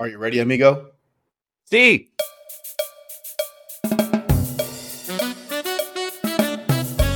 Are you ready, amigo? See.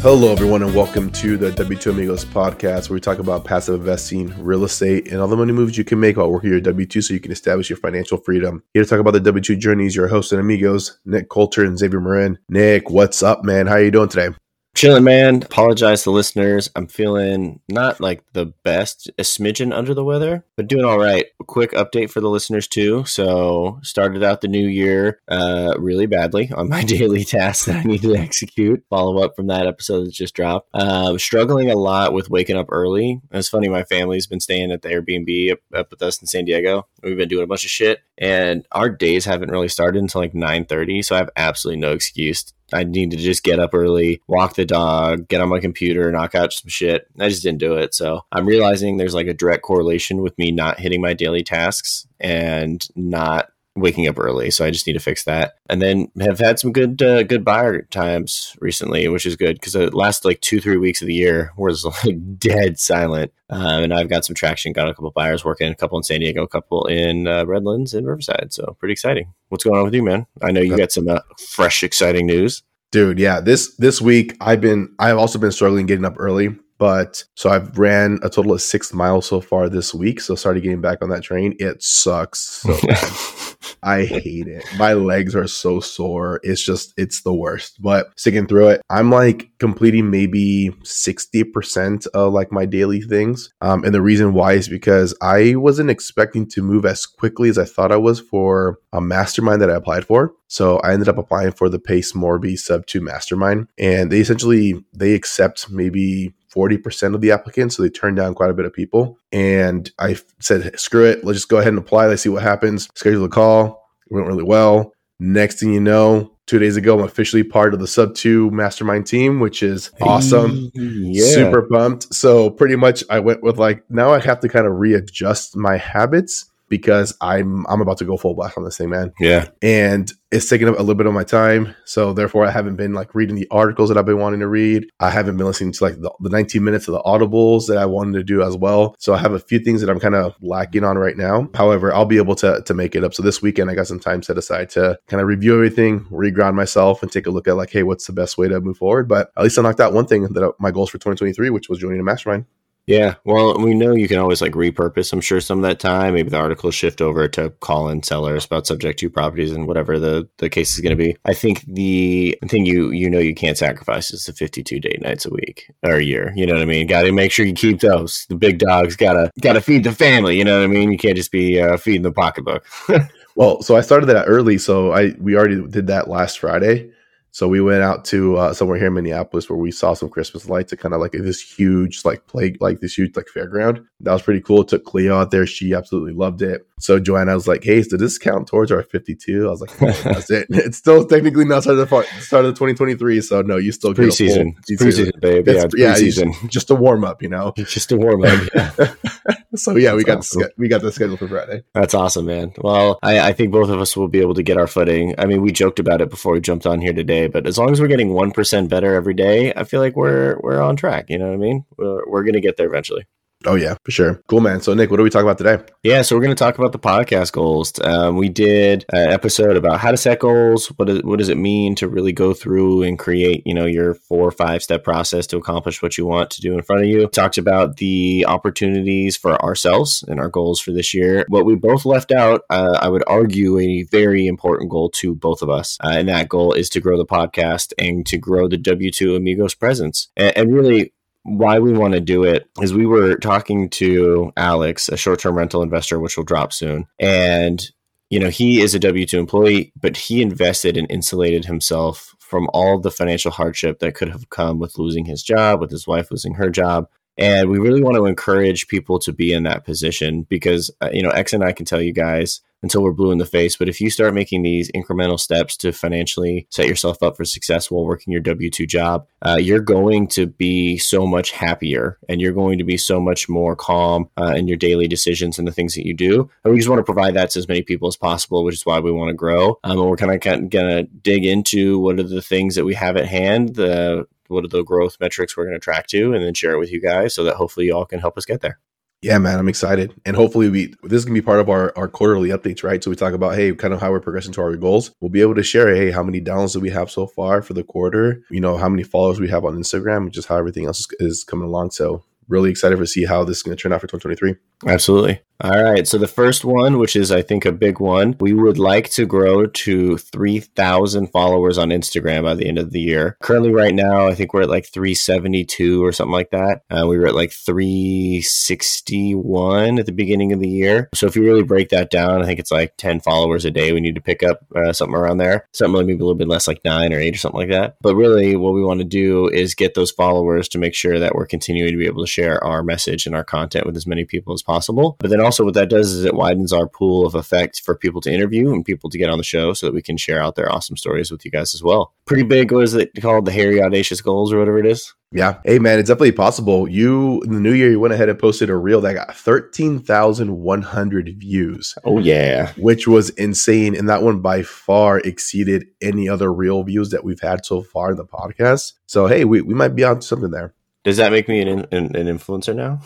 Hello, everyone, and welcome to the W2 Amigos podcast, where we talk about passive investing, real estate, and all the money moves you can make while working your W 2 so you can establish your financial freedom. Here to talk about the W 2 journeys, your host and amigos, Nick Coulter and Xavier Marin. Nick, what's up, man? How are you doing today? Chilling, man. Apologize to listeners. I'm feeling not like the best, a smidgen under the weather, but doing all right. A quick update for the listeners too. So started out the new year uh, really badly on my daily tasks that I need to execute. Follow up from that episode that just dropped. Uh, struggling a lot with waking up early. It's funny. My family's been staying at the Airbnb up, up with us in San Diego. We've been doing a bunch of shit, and our days haven't really started until like 9:30. So I have absolutely no excuse I need to just get up early, walk the dog, get on my computer, knock out some shit. I just didn't do it. So I'm realizing there's like a direct correlation with me not hitting my daily tasks and not waking up early. So I just need to fix that. And then have had some good uh, good buyer times recently, which is good because the last like two three weeks of the year was like dead silent. Um, and I've got some traction. Got a couple buyers working, a couple in San Diego, a couple in uh, Redlands and Riverside. So pretty exciting. What's going on with you, man? I know you got some uh, fresh, exciting news. Dude, yeah. This this week I've been I've also been struggling getting up early. But so I've ran a total of six miles so far this week. So started getting back on that train. It sucks so. I hate it. My legs are so sore. It's just, it's the worst. But sticking through it, I'm like completing maybe 60% of like my daily things. Um, and the reason why is because I wasn't expecting to move as quickly as I thought I was for a mastermind that I applied for. So I ended up applying for the Pace Morby Sub 2 Mastermind. And they essentially, they accept maybe 40% of the applicants. So they turned down quite a bit of people. And I said, screw it. Let's just go ahead and apply. Let's see what happens. Schedule a call. It went really well. Next thing you know, two days ago, I'm officially part of the sub two mastermind team, which is awesome. Yeah. Super pumped. So pretty much I went with like, now I have to kind of readjust my habits because I'm I'm about to go full blast on this thing, man. Yeah. And it's taking up a little bit of my time. So therefore I haven't been like reading the articles that I've been wanting to read. I haven't been listening to like the, the 19 minutes of the audibles that I wanted to do as well. So I have a few things that I'm kind of lacking on right now. However, I'll be able to to make it up. So this weekend I got some time set aside to kind of review everything, reground myself and take a look at like, hey, what's the best way to move forward? But at least I knocked out one thing that uh, my goals for 2023, which was joining a mastermind. Yeah, well, we know you can always like repurpose. I'm sure some of that time, maybe the articles shift over to call in sellers about subject to properties and whatever the, the case is going to be. I think the thing you you know you can't sacrifice is the 52 day nights a week or a year. You know what I mean? Got to make sure you keep those. The big dogs gotta gotta feed the family. You know what I mean? You can't just be uh, feeding the pocketbook. well, so I started that early, so I we already did that last Friday. So we went out to uh, somewhere here in Minneapolis where we saw some Christmas lights at kind of like this huge like play like this huge like fairground. That was pretty cool. took Cleo out there. She absolutely loved it. So Joanna was like, "Hey, did this count towards our 52?" I was like, "That's it. It's still technically not started the start of 2023, so no, you still get preseason, preseason, babe. Yeah, yeah, preseason. just a warm up, you know, just a warm up. Yeah. so yeah, we got awesome. the, we got the schedule for Friday. That's awesome, man. Well, I, I think both of us will be able to get our footing. I mean, we joked about it before we jumped on here today, but as long as we're getting one percent better every day, I feel like we're we're on track. You know what I mean? We're, we're gonna get there eventually. Oh yeah, for sure. Cool, man. So Nick, what do we talk about today? Yeah, so we're going to talk about the podcast goals. Um, we did an episode about how to set goals. What is, what does it mean to really go through and create, you know, your four or five step process to accomplish what you want to do in front of you. Talked about the opportunities for ourselves and our goals for this year. What we both left out, uh, I would argue, a very important goal to both of us, uh, and that goal is to grow the podcast and to grow the W two Amigos presence. and, and really why we want to do it is we were talking to Alex, a short term rental investor, which will drop soon. And, you know, he is a W 2 employee, but he invested and insulated himself from all the financial hardship that could have come with losing his job, with his wife losing her job. And we really want to encourage people to be in that position because, uh, you know, X and I can tell you guys until we're blue in the face. But if you start making these incremental steps to financially set yourself up for success while working your W 2 job, uh, you're going to be so much happier and you're going to be so much more calm uh, in your daily decisions and the things that you do. And we just want to provide that to as many people as possible, which is why we want to grow. Um, and we're kind of going to dig into what are the things that we have at hand, the what are the growth metrics we're going to track to, and then share it with you guys so that hopefully y'all can help us get there. Yeah, man, I'm excited. And hopefully we this is gonna be part of our, our quarterly updates, right? So we talk about hey, kind of how we're progressing to our goals. We'll be able to share, hey, how many downloads do we have so far for the quarter? You know, how many followers we have on Instagram, just how everything else is, is coming along. So really excited to see how this is going to turn out for 2023. Absolutely. All right. So the first one, which is I think a big one, we would like to grow to 3,000 followers on Instagram by the end of the year. Currently, right now, I think we're at like 372 or something like that. Uh, we were at like 361 at the beginning of the year. So if you really break that down, I think it's like 10 followers a day we need to pick up uh, something around there. Something maybe a little bit less, like nine or eight or something like that. But really, what we want to do is get those followers to make sure that we're continuing to be able to share our message and our content with as many people as possible. But then also, what that does is it widens our pool of effect for people to interview and people to get on the show so that we can share out their awesome stories with you guys as well. Pretty big, what is it called? The Hairy Audacious Goals or whatever it is? Yeah. Hey, man, it's definitely possible. You, in the new year, you went ahead and posted a reel that got 13,100 views. Oh, yeah. Which was insane. And that one by far exceeded any other reel views that we've had so far in the podcast. So, hey, we, we might be on something there. Does that make me an, an, an influencer now?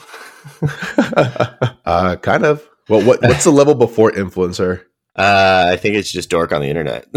uh, kind of. Well, what what's the level before influencer? Uh, I think it's just dork on the internet.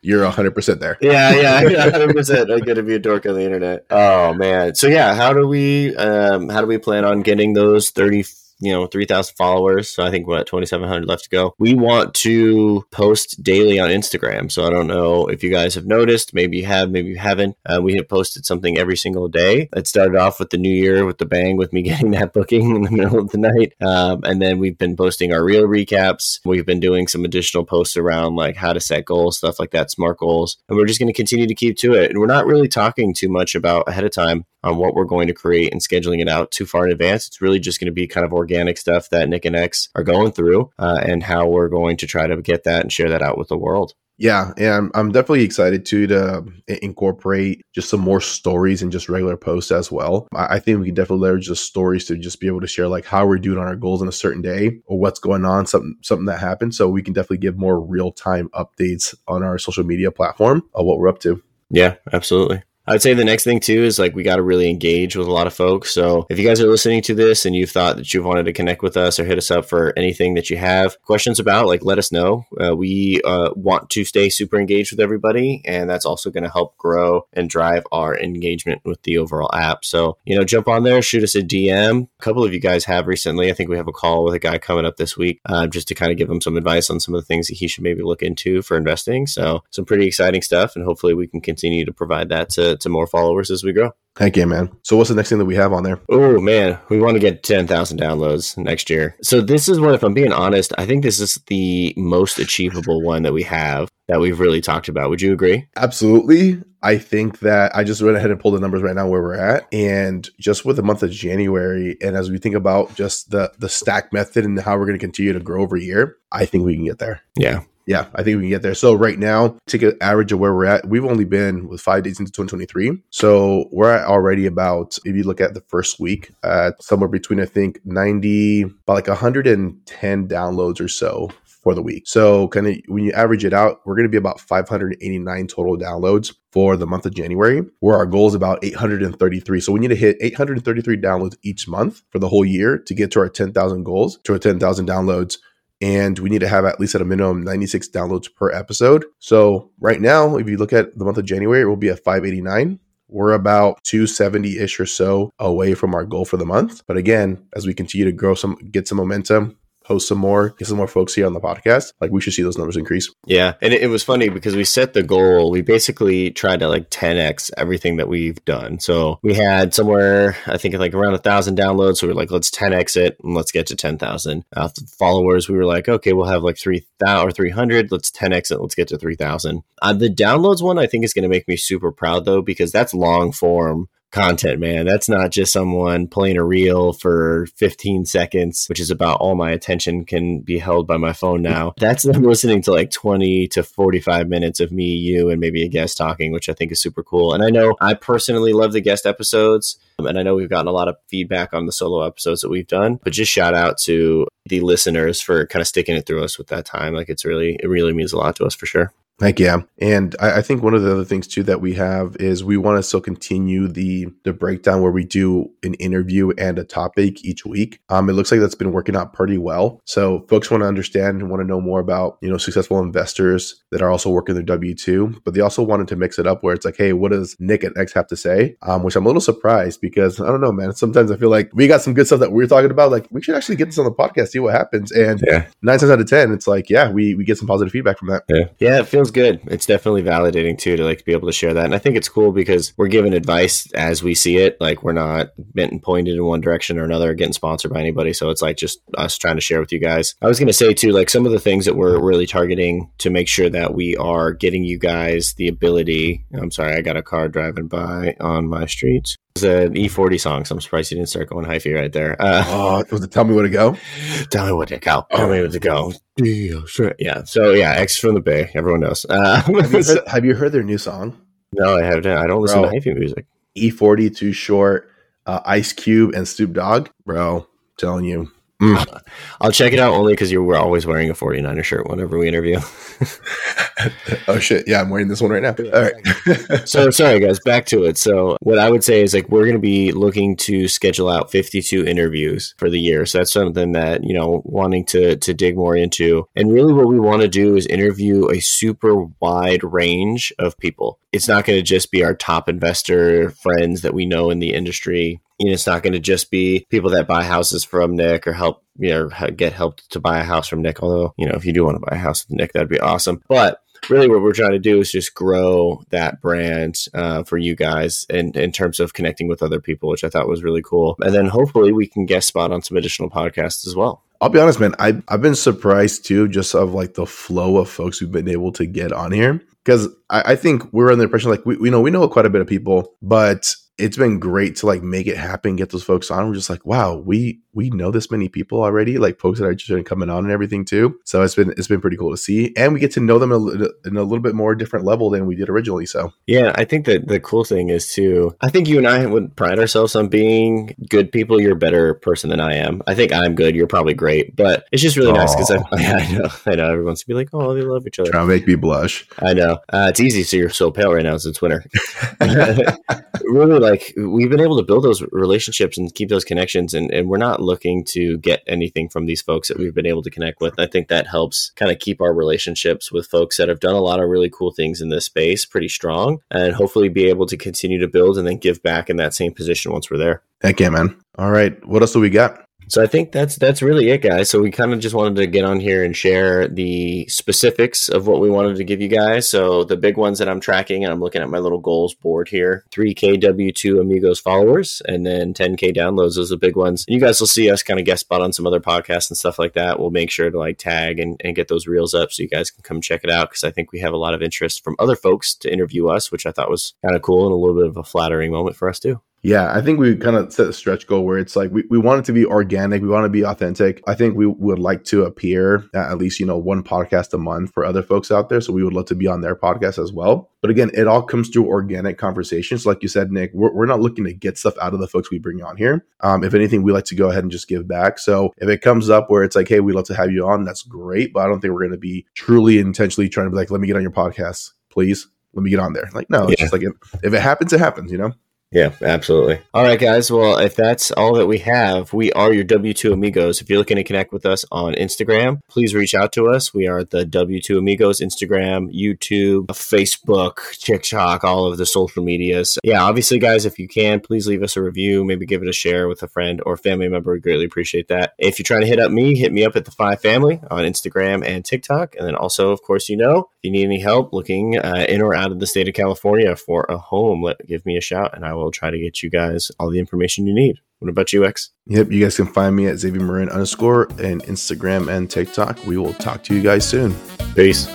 You're 100% there. Yeah, yeah, 100%. I'm going to be a dork on the internet. Oh man. So yeah, how do we um how do we plan on getting those 30 you know 3000 followers. So i think we're at 2700 left to go. We want to post daily on instagram. So i don't know if you guys have noticed maybe you have maybe you haven't. Uh, we have posted something every single day. It started off with the new year with the bang with me getting that booking in the middle of the night. Um, and then we've been posting our reel recaps. We've been doing some additional posts around like how to set goals stuff like that smart goals. And we're just going to continue to keep to it. And we're not really talking too much about ahead of time on what we're going to create and scheduling it out too far in advance. It's really just going to be kind of organic stuff that Nick and X are going through uh, and how we're going to try to get that and share that out with the world. Yeah, and I'm, I'm definitely excited to to incorporate just some more stories and just regular posts as well. I, I think we can definitely leverage the stories to just be able to share like how we're doing on our goals in a certain day or what's going on, something something that happened. So we can definitely give more real time updates on our social media platform of what we're up to. Yeah, absolutely. I'd say the next thing too is like we got to really engage with a lot of folks. So if you guys are listening to this and you've thought that you've wanted to connect with us or hit us up for anything that you have questions about, like let us know. Uh, we uh, want to stay super engaged with everybody, and that's also going to help grow and drive our engagement with the overall app. So you know, jump on there, shoot us a DM. A couple of you guys have recently. I think we have a call with a guy coming up this week, uh, just to kind of give him some advice on some of the things that he should maybe look into for investing. So some pretty exciting stuff, and hopefully we can continue to provide that to to more followers as we grow. Heck yeah, man. So what's the next thing that we have on there? Oh man, we want to get 10,000 downloads next year. So this is one, if I'm being honest, I think this is the most achievable one that we have that we've really talked about. Would you agree? Absolutely. I think that I just went ahead and pulled the numbers right now where we're at. And just with the month of January, and as we think about just the the stack method and how we're going to continue to grow over year, I think we can get there. Yeah. Yeah, I think we can get there. So right now, take an average of where we're at. We've only been with five days into 2023. So we're at already about, if you look at the first week, at somewhere between I think 90, about like 110 downloads or so for the week. So kind of when you average it out, we're going to be about 589 total downloads for the month of January, where our goal is about 833. So we need to hit 833 downloads each month for the whole year to get to our 10,000 goals, to our 10,000 downloads and we need to have at least at a minimum 96 downloads per episode. So right now, if you look at the month of January, it will be at 589. We're about 270 ish or so away from our goal for the month. But again, as we continue to grow some, get some momentum, host some more, get some more folks here on the podcast, like we should see those numbers increase. Yeah. And it, it, was funny because we set the goal. We basically tried to like 10x everything that we've done. So we had somewhere, I think like around a thousand downloads. So we are like, let's 10x it and let's get to 10,000 uh, followers. We were like, okay, we'll have like 3,000 or 300. Let's 10x it. Let's get to 3,000. Uh, the downloads one, I think is going to make me super proud though, because that's long form content, man. That's not just someone playing a reel for 15 seconds, which is about all my attention can be held by my phone now. That's them listening to like 20 to 45 minutes of me, you, and maybe a guest talking, which I think is super cool. And I know I personally love the guest episodes. Um, and I know we've gotten a lot of feedback on the solo episodes that we've done, but just shout out to the listeners for kind of sticking it through us with that time. Like it's really, it really means a lot to us for sure. Heck yeah. And I, I, think one of the other things too that we have is we want to still continue the the breakdown where we do an interview and a topic each week. Um, it looks like that's been working out pretty well. So folks want to understand and want to know more about, you know, successful investors that are also working their W2, but they also wanted to mix it up where it's like, hey, what does Nick and X have to say? Um, which I'm a little surprised because I don't know, man. Sometimes I feel like we got some good stuff that we're talking about. Like we should actually get this on the podcast, see what happens. And yeah. nine times out of ten, it's like, yeah, we we get some positive feedback from that. Yeah. Yeah, it feels good. It's definitely validating too to like be able to share that. And I think it's cool because we're giving advice as we see it. Like we're not bent and pointed in one direction or another, getting sponsored by anybody. So it's like just us trying to share with you guys. I was going to say too, like some of the things that we're really targeting to make sure that we are getting you guys the ability. I'm sorry, I got a car driving by on my streets. It's an E40 song, so I'm surprised you didn't start going hyphy right there. Uh, oh, it Tell Me Where to Go? Tell me where to go. Tell me where to go. Yeah. Sure. Yeah. So yeah, X from the Bay. Everyone knows. Uh, have, you heard, have, you heard, their new song? No, I haven't. I don't listen Bro, to hyphy music. E40 Too Short, uh, Ice Cube, and Snoop Dogg. Bro, telling you, Mm. I'll check it out only because you were always wearing a 49er shirt whenever we interview. oh shit! Yeah, I'm wearing this one right now. All right. so sorry guys, back to it. So what I would say is like we're going to be looking to schedule out 52 interviews for the year. So that's something that you know wanting to to dig more into. And really, what we want to do is interview a super wide range of people. It's not going to just be our top investor friends that we know in the industry you know, it's not going to just be people that buy houses from Nick or help, you know, get helped to buy a house from Nick. Although, you know, if you do want to buy a house with Nick, that'd be awesome. But really what we're trying to do is just grow that brand uh, for you guys in, in terms of connecting with other people, which I thought was really cool. And then hopefully we can guest spot on some additional podcasts as well. I'll be honest, man. I, I've been surprised too, just of like the flow of folks we've been able to get on here. Because I, I think we're under the impression like we, we know we know quite a bit of people, but it's been great to like make it happen, get those folks on. We're just like, wow, we we know this many people already, like folks that are just coming on and everything too. So it's been it's been pretty cool to see, and we get to know them a, in a little bit more different level than we did originally. So yeah, I think that the cool thing is too. I think you and I would pride ourselves on being good people. You're a better person than I am. I think I'm good. You're probably great, but it's just really Aww. nice because I, I, know I know everyone's to be like, oh, they love each other. Trying to make me blush. I know uh, it's easy. So you're so pale right now since winter. really like we've been able to build those relationships and keep those connections and, and we're not looking to get anything from these folks that we've been able to connect with. I think that helps kind of keep our relationships with folks that have done a lot of really cool things in this space pretty strong and hopefully be able to continue to build and then give back in that same position once we're there. Heck yeah man. All right what else do we got so I think that's that's really it, guys. So we kind of just wanted to get on here and share the specifics of what we wanted to give you guys. So the big ones that I'm tracking, and I'm looking at my little goals board here: 3K W2 Amigos followers, and then 10K downloads. Those are the big ones. You guys will see us kind of guest spot on some other podcasts and stuff like that. We'll make sure to like tag and, and get those reels up so you guys can come check it out because I think we have a lot of interest from other folks to interview us, which I thought was kind of cool and a little bit of a flattering moment for us too. Yeah, I think we kind of set a stretch goal where it's like we, we want it to be organic. We want to be authentic. I think we would like to appear at, at least, you know, one podcast a month for other folks out there. So we would love to be on their podcast as well. But again, it all comes through organic conversations. Like you said, Nick, we're, we're not looking to get stuff out of the folks we bring on here. Um, if anything, we like to go ahead and just give back. So if it comes up where it's like, hey, we'd love to have you on, that's great. But I don't think we're going to be truly intentionally trying to be like, let me get on your podcast, please. Let me get on there. Like, no, it's yeah. just like, if it happens, it happens, you know? Yeah, absolutely. All right, guys. Well, if that's all that we have, we are your W2 Amigos. If you're looking to connect with us on Instagram, please reach out to us. We are the W2 Amigos, Instagram, YouTube, Facebook, TikTok, all of the social medias. Yeah, obviously, guys, if you can, please leave us a review, maybe give it a share with a friend or family member. We greatly appreciate that. If you're trying to hit up me, hit me up at the Five Family on Instagram and TikTok. And then also, of course, you know, if you need any help looking uh, in or out of the state of California for a home, let give me a shout and I will will try to get you guys all the information you need. What about you, X? Yep, you guys can find me at Xavier Marin underscore and Instagram and TikTok. We will talk to you guys soon. Peace.